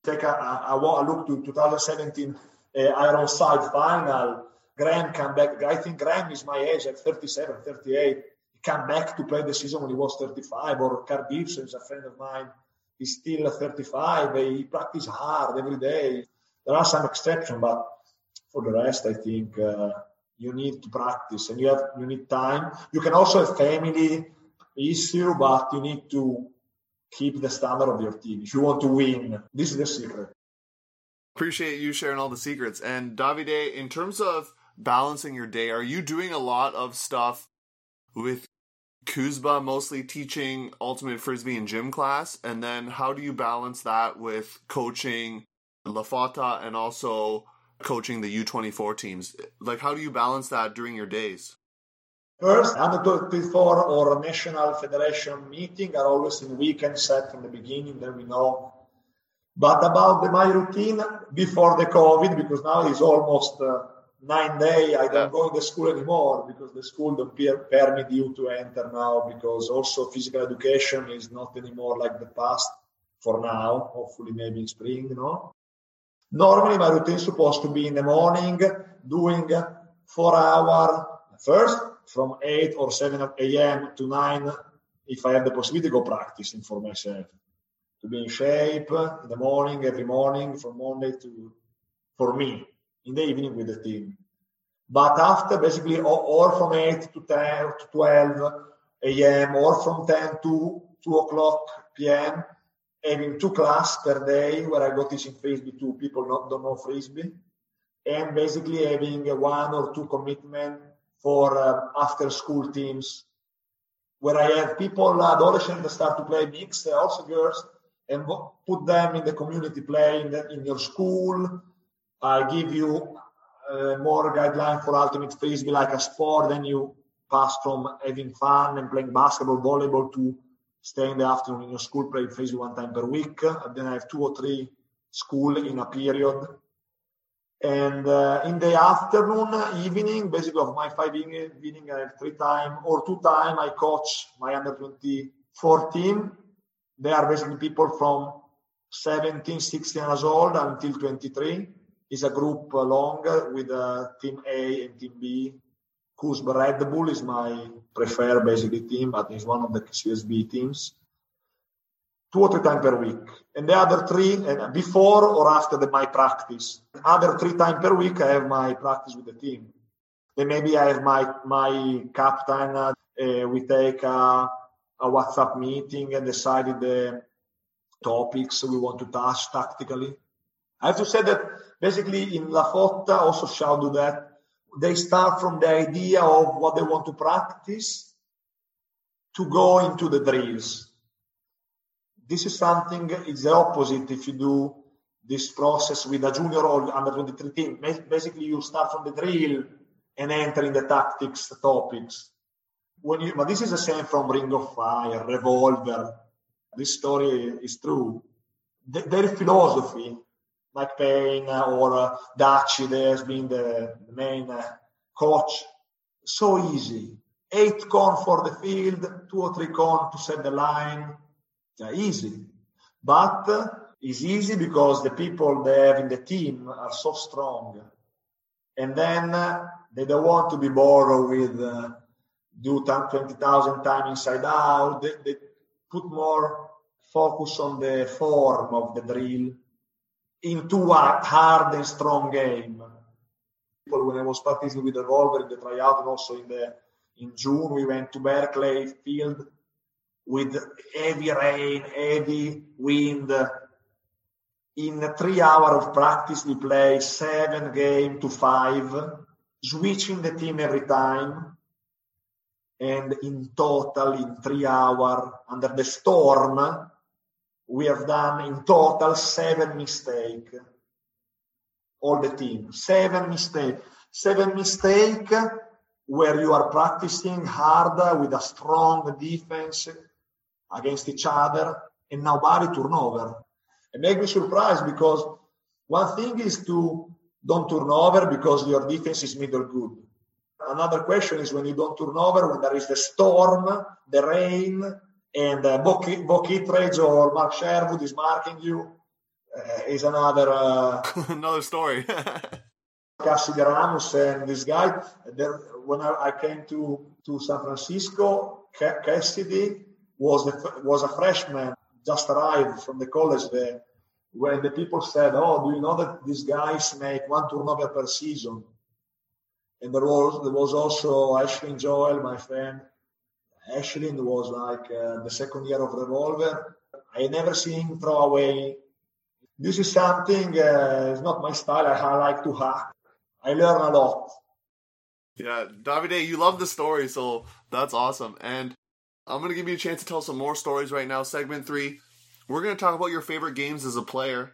Take a, a, a look to 2017 uh, Ironside final. Graham came back. I think Graham is my age, at 37, 38. He came back to play the season when he was 35. Or Carl Gibson is a friend of mine he's still 35. He practices hard every day. There are some exceptions, but for the rest, I think uh, you need to practice and you have you need time. You can also have family issue, but you need to keep the standard of your team if you want to win. This is the secret. Appreciate you sharing all the secrets. And Davide, in terms of balancing your day, are you doing a lot of stuff with CUSBA mostly teaching ultimate frisbee in gym class, and then how do you balance that with coaching La Fotta and also coaching the U24 teams? Like, how do you balance that during your days? First, under 24 or national federation meeting are always in weekend set from the beginning, then we know. But about the, my routine before the COVID, because now it's almost uh, nine day I don't go in the school anymore because the school don't permit you to enter now because also physical education is not anymore like the past for now. Hopefully maybe in spring, know. Normally my routine is supposed to be in the morning doing four hour first from 8 or 7 a.m. to 9 if I have the possibility to go practicing for myself. To be in shape in the morning, every morning from Monday to for me in the evening with the team. But after basically, or, or from 8 to 10 to 12 a.m. or from 10 to 2 o'clock p.m. having two class per day where I go teaching frisbee to people not don't know frisbee, and basically having one or two commitment for uh, after school teams where I have people, adolescents that start to play mixed, also girls, and put them in the community play in, the, in your school. I give you uh, more guideline for ultimate frisbee like a sport. Then you pass from having fun and playing basketball, volleyball to stay in the afternoon in your school, play frisbee one time per week. And then I have two or three school in a period. And uh, in the afternoon, evening, basically of my five evening, I have three time or two time I coach my under 24 team. They are basically people from 17, 16 years old until 23. It's a group long with uh, team A and team B. Whose Red Bull is my preferred basically team, but it's one of the CSB teams two or three times per week. And the other three, and before or after the, my practice. Other three times per week, I have my practice with the team. Then maybe I have my my captain. Uh, we take a, a WhatsApp meeting and decide the topics we want to touch tactically. I have to say that basically in La Fotta, also shall do that. They start from the idea of what they want to practice to go into the drills this is something, it's the opposite if you do this process with a junior or under 23 team. Basically, you start from the drill and enter in the tactics topics. When you, but this is the same from Ring of Fire, Revolver. This story is true. The, their philosophy, Mike Payne or uh, Daci, there's been the, main uh, coach, so easy. Eight con for the field, two or three con to set the line, easy. But it's easy because the people they have in the team are so strong. And then they don't want to be bored with uh, do 20,000 times inside out. They, they put more focus on the form of the drill into a hard and strong game. When I was practicing with the revolver in the tryout and also in the in June, we went to Berkeley Field with heavy rain, heavy wind. In three hours of practice, we play seven game to five, switching the team every time. And in total, in three hours, under the storm, we have done in total seven mistakes. All the team, seven mistakes. Seven mistakes where you are practicing hard with a strong defense against each other and nobody turnover. It makes me surprised because one thing is to don't turn over because your defense is middle good. Another question is when you don't turn over, when there is the storm, the rain, and uh, Bo Kittredge or Mark Sherwood is marking you, uh, is another uh, another story. Cassidy Ramos and this guy. There, when I, I, came to, to San Francisco, Cassidy was a, was a freshman, just arrived from the college there, when the people said, "Oh, do you know that these guys make one turnover per season?" And there was there was also Ashlin Joye, my friend. Ashlin was like uh, the second year of Revolver. I never seen throw away. This is something. Uh, it's not my style. I, I like to hack. I learn a lot. Yeah, Davide, you love the story, so that's awesome. And I'm going to give you a chance to tell some more stories right now. Segment three, we're going to talk about your favorite games as a player,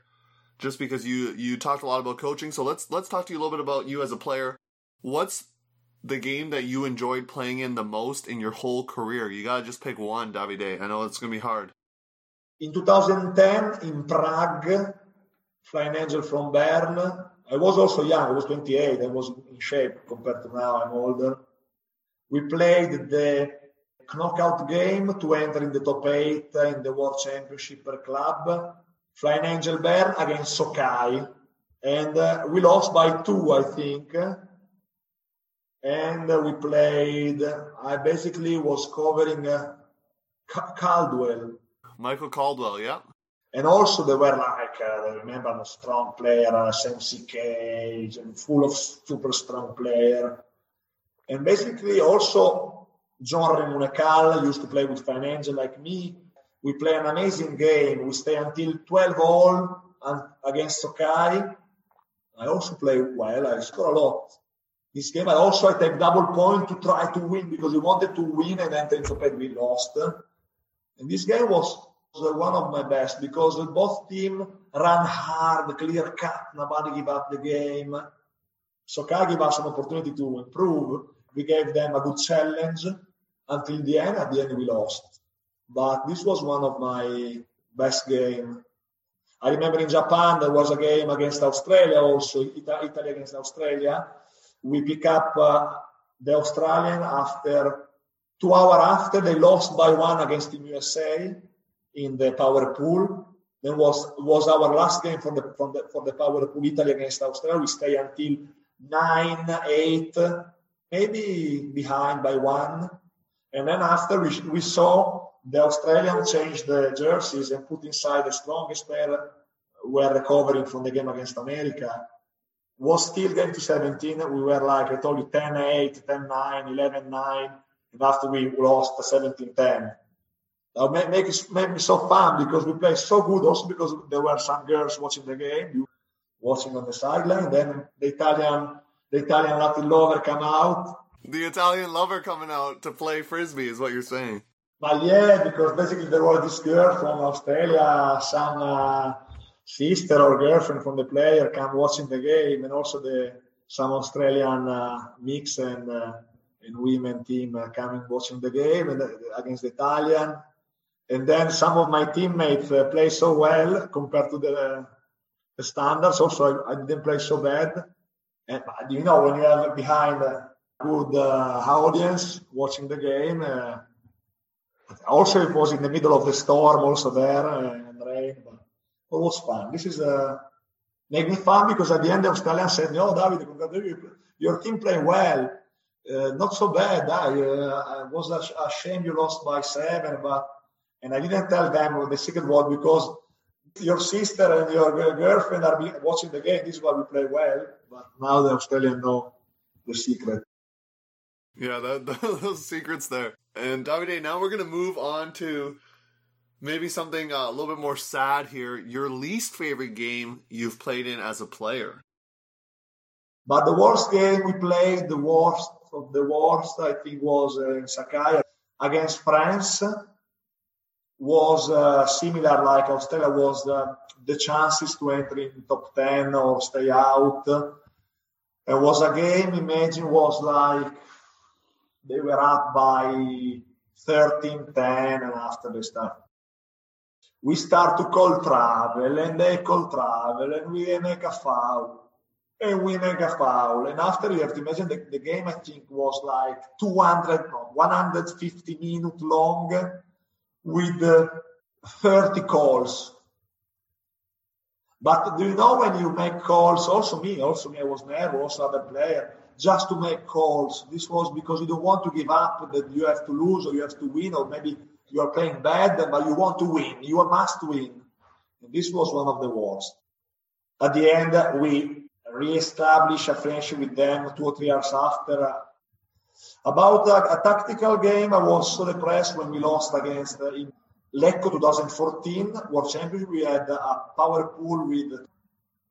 just because you you talked a lot about coaching. So let's let's talk to you a little bit about you as a player. What's the game that you enjoyed playing in the most in your whole career? You gotta just pick one, Davide. I know it's gonna be hard. In 2010, in Prague, Flying Angel from Bern. I was also young. I was 28. I was in shape compared to now. I'm older. We played the knockout game to enter in the top eight in the World Championship per club. Flying Angel Bern against Sockeye. And uh, we lost by two, I think. And we played, I basically was covering uh, Caldwell. Michael Caldwell, yeah. And also they were like, uh, I remember a strong player, uh, Sam Cage, and full of super strong player. And basically also John Remunecal used to play with Angel like me. We play an amazing game. We stay until 12 all against Sockeye. I also play well. I score a lot. This game. I also I take double point to try to win because we wanted to win and then Tenzo we lost. And this game was, was uh, one of my best because both team ran hard, clear cut, nobody give up the game. Sockeye gave us an opportunity to improve. We gave them a good challenge until the end. At the end, we lost. But this was one of my best game. I remember in Japan there was a game against Australia also, Italy against Australia. We pick up uh, the Australian after two hours after they lost by one against Team USA in the power pool. Then was was our last game for the, from the for the power pool Italy against Australia. We stay until nine, eight, maybe behind by one. And then after we, we saw the Australian change the jerseys and put inside the strongest player were recovering from the game against America. Was still getting to 17. We were like, I told you, 10 8, 10 9, 11 9. And after we lost 17 10. That made, make it, made me so fun because we played so good, also because there were some girls watching the game, watching on the sideline. Then the Italian, the Italian Latin lover come out. The Italian lover coming out to play frisbee is what you're saying. But yeah, because basically there was this girl from Australia, some uh, sister or girlfriend from the player come watching the game, and also the some Australian uh, mix and uh, and women team uh, coming watching the game and, uh, against the Italian. And then some of my teammates uh, play so well compared to the, the standards. Also, I, I, didn't play so bad. And you know, when you have behind a good uh, audience watching the game, also it was in the middle of the storm, also there uh, and rain. But it was fun. This is uh, make me fun because at the end, the Australian said, "No, David, congratulations, your team playing well." Uh, not so bad. I, uh, I was ashamed you lost by seven, but and I didn't tell them the secret word because your sister and your girlfriend are watching the game. This is why we play well. But now the Australian know the secret. Yeah, that, those secrets there. And Davide, now we're gonna move on to maybe something uh, a little bit more sad here. Your least favorite game you've played in as a player. But the worst game we played, the worst of the worst, I think, was uh, in Sakai against France. Was uh, similar like Australia was uh, the chances to enter in top 10 or stay out. It was a game, imagine, was like they were up by 13 10 and after they start we start to call travel and they call travel and we make a foul and we make a foul. And after you have to imagine the, the game, I think was like 200, no, 150 minutes long with uh, 30 calls. But do you know when you make calls, also me, also me, I was nervous, also other player, just to make calls. This was because you don't want to give up that you have to lose or you have to win, or maybe you are playing bad, but you want to win. You must win. And this was one of the worst. At the end, we re-establish a friendship with them two or three years after. About a, a tactical game, I was so depressed when we lost against uh, in Lecco 2014 World Championship. We had a power pool with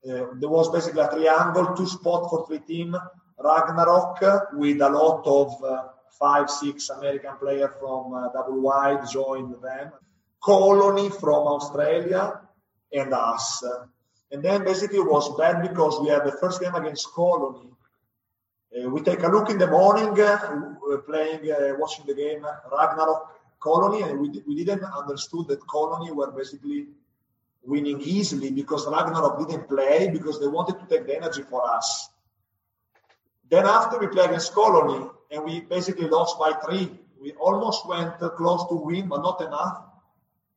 uh, there was basically a triangle, two spot for three team. Ragnarok with a lot of uh, five, six American players from uh, double wide joined them. Colony from Australia and us. And then basically it was bad because we had the first game against Colony. Uh, we take a look in the morning, uh, playing, uh, watching the game Ragnarok Colony, and we, we didn't understood that Colony were basically winning easily because Ragnarok didn't play because they wanted to take the energy for us. Then after we played against Colony, and we basically lost by three. We almost went close to win, but not enough.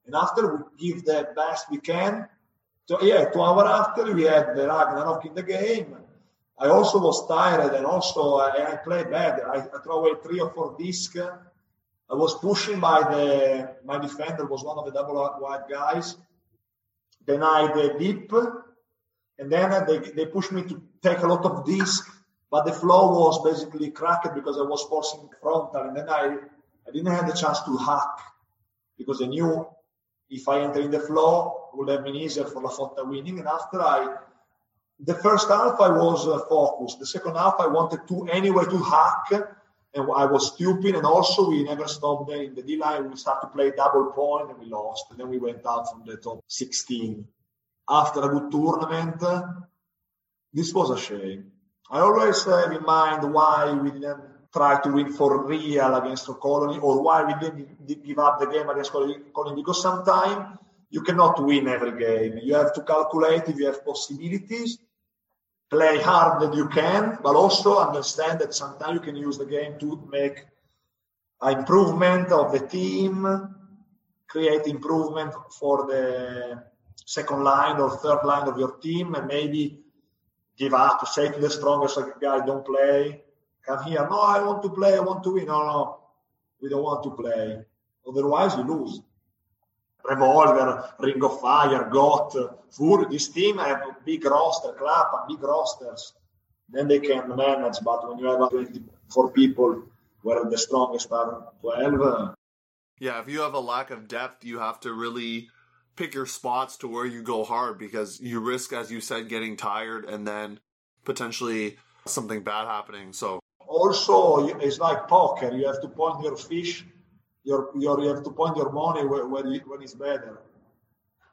And after we give the best we can, so yeah, two hours after we had the Ragnarok in the game. I also was tired and also I, I played bad. I, I threw away three or four discs. I was pushing by the my defender was one of the double wide guys. Then I the deep, and then they they pushed me to take a lot of disc, but the flow was basically cracked because I was forcing frontal, and then I I didn't have the chance to hack because I knew if I enter in the flow, it would have been easier for La Fotta winning. And after I the first half I was uh, focused. The second half I wanted to anyway to hack, and I was stupid. And also we never stopped there in the D line. We started to play double point and we lost. And then we went out from the top 16 after a good tournament. This was a shame. I always have in mind why we didn't try to win for real against Colony or why we didn't give up the game against Colony because sometimes you cannot win every game. You have to calculate if you have possibilities play hard that you can, but also understand that sometimes you can use the game to make improvement of the team, create improvement for the second line or third line of your team, and maybe give up say to the strongest guy, don't play. Come here. No, I want to play. I want to win. No, no, we don't want to play. Otherwise, you lose. Revolver, Ring of Fire, GOAT, Fury. This team have big roster, club and big rosters. Then they can manage. But when you have 24 people, where the strongest are 12. Uh, yeah, if you have a lack of depth, you have to really pick your spots to where you go hard because you risk, as you said, getting tired and then potentially something bad happening. So also, it's like poker. You have to point your fish your, your, you have to point your money where, you, when it's better.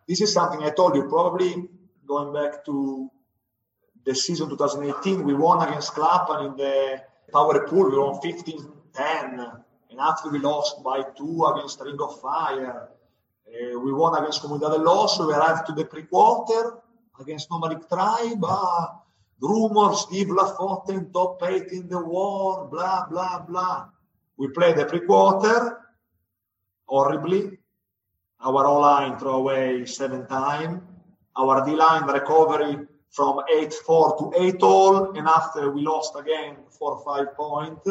This is something I told you, probably going back to the season 2018, we won against Clapham in the power pool, we won 15 10. And after we lost by two against Ring of Fire, uh, we won against Comunidad del Oso, we arrived to the pre quarter against Nomadic Tribe. Ah, rumors, Steve Lafontaine, top eight in the war, blah, blah, blah. We played the pre quarter horribly. Our O line throw away seven times. Our D line recovery from 8 4 to 8 all. And after we lost again 4 5 points.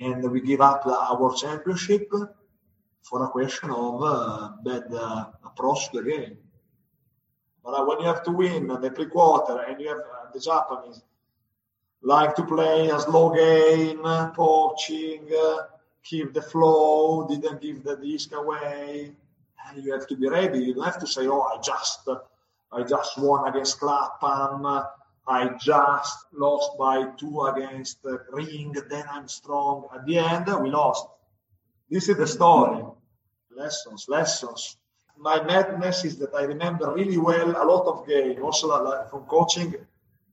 And we give up our championship for a question of uh, bad uh, approach to the game. But uh, when you have to win the pre quarter and you have uh, the Japanese like to play a slow game, poaching, uh, keep the flow, didn't give the disc away. And you have to be ready. You don't have to say, "Oh, I just, I just won against Clapham. I just lost by two against Ring. Then I'm strong." At the end, we lost. This is the story. Lessons, lessons. My madness is that I remember really well a lot of games, also from coaching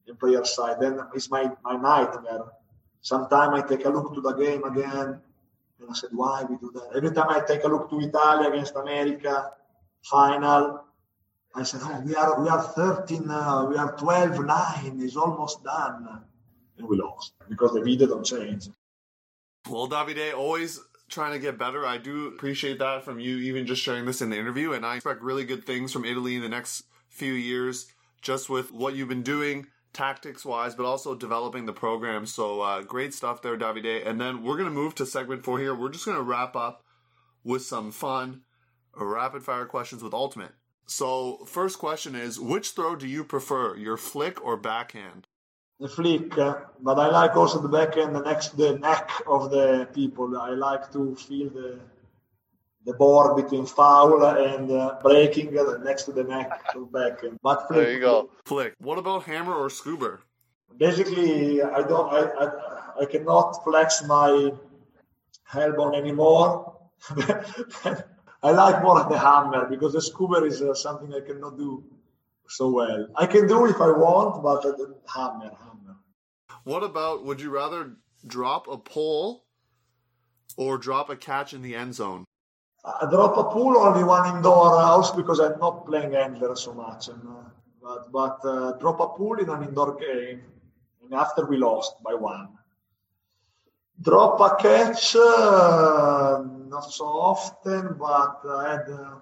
and player side. Then it's my, my nightmare. Sometimes I take a look to the game again and I said, why we do that? Every time I take a look to Italy against America, final, I said, oh, we are, we are 13, uh, we are 12, 9, it's almost done. And we lost because the video don't change. Well, Davide, always trying to get better. I do appreciate that from you, even just sharing this in the interview. And I expect really good things from Italy in the next few years, just with what you've been doing tactics wise, but also developing the program. So uh, great stuff there, Davide. And then we're going to move to segment four here. We're just going to wrap up with some fun rapid fire questions with Ultimate. So, first question is which throw do you prefer, your flick or backhand? The flick, uh, but I like also the backhand next to the neck of the people. I like to feel the the board between foul and uh, breaking uh, next to the neck to back. end. But flick, there you go. Flick. What about hammer or scuba? Basically, I don't. I, I, I cannot flex my elbow anymore. I like more the hammer because the scuba is uh, something I cannot do so well. I can do if I want, but uh, hammer, hammer. What about? Would you rather drop a pole or drop a catch in the end zone? I drop a pool only one indoor house because I'm not playing handler so much. And, uh, but but uh, drop a pool in an indoor game, and after we lost by one. Drop a catch, uh, not so often, but I had uh,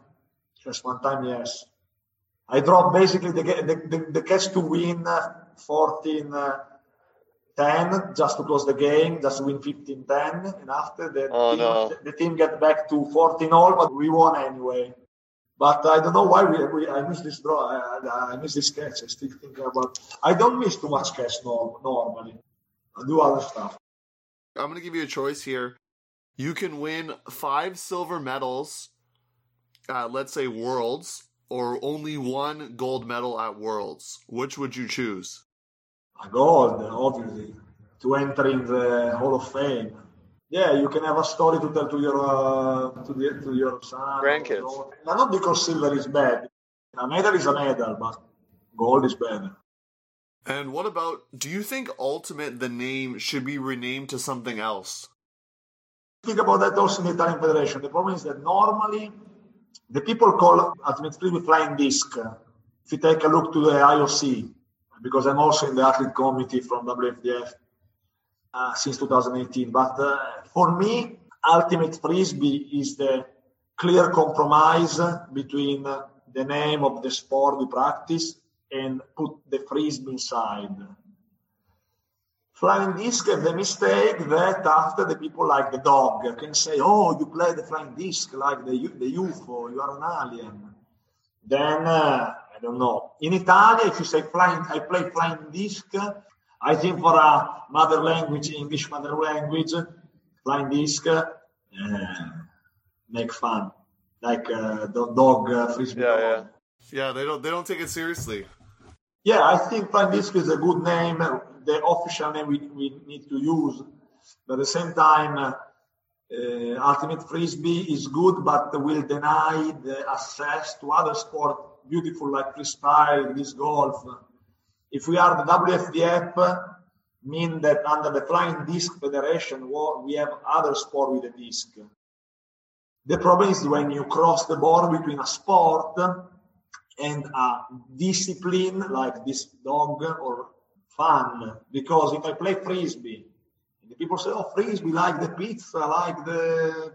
just one time, yes. I dropped basically the, the, the, the catch to win uh, 14 uh, 10 just to close the game, just win 15 10. And after the, oh, team, no. the, the, team get back to 14 all, but we won anyway. But I don't know why we, we I miss this draw. I, I miss this catch. I still think about. I don't miss too much catch no, normally. I do other stuff. I'm going to give you a choice here. You can win five silver medals at, let's say, Worlds, or only one gold medal at Worlds. Which would you choose? A gold, obviously, to enter in the Hall of Fame. Yeah, you can have a story to tell to your uh, to, the, to your son. Grandkids. Now, not because silver is bad. A medal is a medal, but gold is better. And what about? Do you think Ultimate the name should be renamed to something else? Think about that also in the Italian Federation. The problem is that normally the people call Ultimate Frisbee flying disc. If you take a look to the IOC, because I'm also in the athlete committee from WFDF uh, since 2018. But uh, for me, Ultimate Frisbee is the clear compromise between the name of the sport we practice and put the frisbee inside. Flying disc have the mistake that after the people like the dog can say, oh, you play the flying disc like the, the UFO, you are an alien. Then, uh, I don't know. In Italy, if you say flying, I play flying disc, I think for a mother language, English mother language, flying disc, uh, make fun. Like uh, dog uh, frisbee. Yeah, yeah. Yeah, they don't they don't take it seriously. Yeah, I think flying disc is a good name the official name we, we need to use. But at the same time, uh, uh, Ultimate Frisbee is good, but will deny the access to other sports beautiful like freestyle, disc golf. If we are the WFDF, mean that under the Flying Disc Federation, we have other sport with a disc. The problem is when you cross the border between a sport and a discipline like this dog or fun because if I play frisbee, the people say, "Oh, frisbee like the pizza, like the."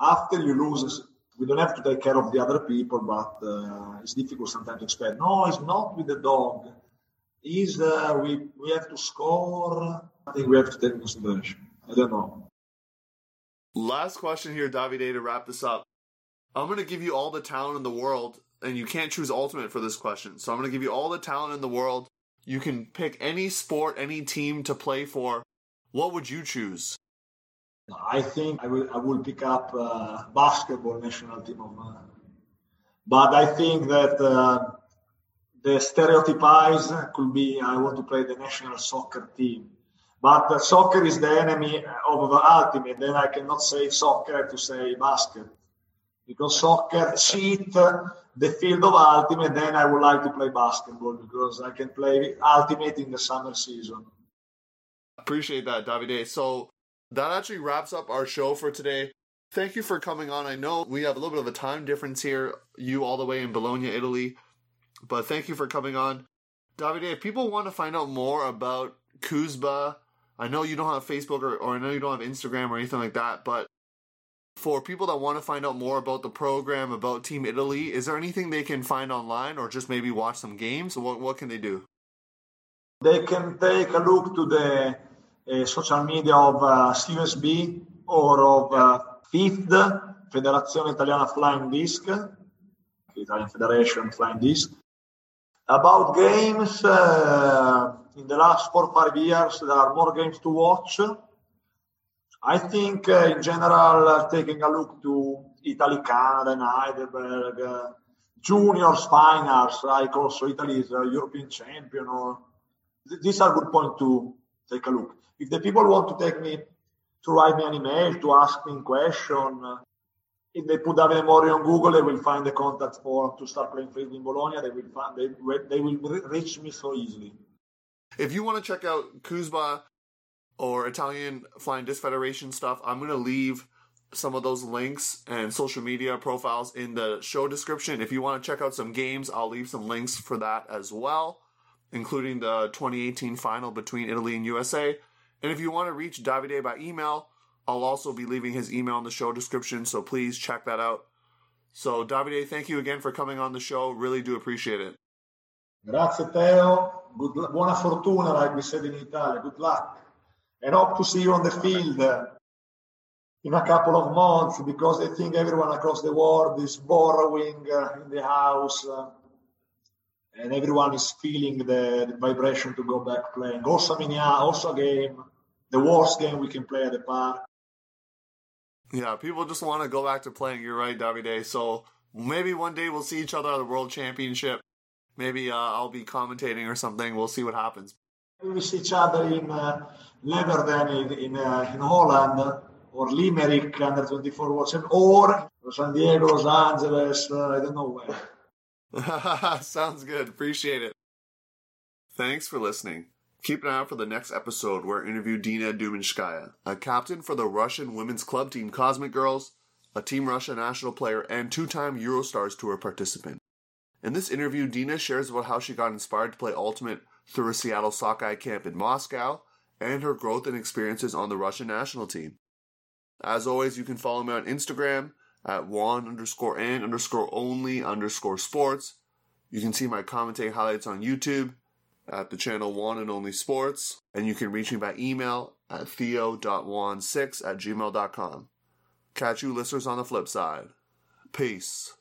After you lose, we don't have to take care of the other people, but uh, it's difficult sometimes to explain. No, it's not with the dog. Is uh, we we have to score? I think we have to take consideration. I don't know. Last question here, Davide, to wrap this up. I'm going to give you all the talent in the world, and you can't choose ultimate for this question. So I'm going to give you all the talent in the world you can pick any sport, any team to play for. What would you choose? I think I will. I will pick up uh, basketball national team of. Uh, but I think that uh, the stereotypes could be I want to play the national soccer team. But soccer is the enemy of the ultimate. Then I cannot say soccer. To say basket because soccer cheat the field of ultimate, then I would like to play basketball because I can play ultimate in the summer season. Appreciate that, Davide. So that actually wraps up our show for today. Thank you for coming on. I know we have a little bit of a time difference here, you all the way in Bologna, Italy, but thank you for coming on. Davide, if people want to find out more about CUSBA, I know you don't have Facebook or, or I know you don't have Instagram or anything like that, but for people that want to find out more about the program, about Team Italy, is there anything they can find online or just maybe watch some games? What, what can they do? They can take a look to the uh, social media of uh, CUSB or of uh, FIFD, Federazione Italiana Flying Disc, Italian Federation Flying Disc. About games, uh, in the last four or five years, there are more games to watch I think uh, in general, uh, taking a look to Italy, Canada, and Heidelberg, uh, juniors, finals, like also Italy is a European champion, or th- these are good points to take a look. If the people want to take me to write me an email to ask me a question, uh, if they put Davide Morri on Google, they will find the contact form to start playing frisbee in Bologna. They will find, they, they will reach me so easily. If you want to check out CUSBA or Italian Flying Disc Federation stuff, I'm going to leave some of those links and social media profiles in the show description. If you want to check out some games, I'll leave some links for that as well, including the 2018 final between Italy and USA. And if you want to reach Davide by email, I'll also be leaving his email in the show description, so please check that out. So, Davide, thank you again for coming on the show. Really do appreciate it. Grazie, Teo. Good, buona fortuna, like we said in Italy. Good luck and hope to see you on the field in a couple of months because I think everyone across the world is borrowing uh, in the house uh, and everyone is feeling the, vibration to go back playing. Also, Minia, also a game, the worst game we can play at the park. Yeah, people just want to go back to playing. You're right, Davide. So maybe one day we'll see each other at the World Championship. Maybe uh, I'll be commentating or something. We'll see what happens. See each other in uh, Leeuwarden in in, uh, in Holland or Limerick under 24 World or San Diego, Los Angeles, uh, I don't know where. Sounds good. Appreciate it. Thanks for listening. Keep an eye out for the next episode where I interview Dina Duminskaya, a captain for the Russian women's club team Cosmic Girls, a Team Russia national player, and two time Eurostars Tour participant. In this interview, Dina shares about how she got inspired to play Ultimate through a Seattle Sockeye camp in Moscow and her growth and experiences on the Russian national team. As always, you can follow me on Instagram at one underscore and underscore only underscore sports. You can see my commentating highlights on YouTube at the channel One and Only Sports, and you can reach me by email at theo.juan6 at gmail.com. Catch you listeners on the flip side. Peace.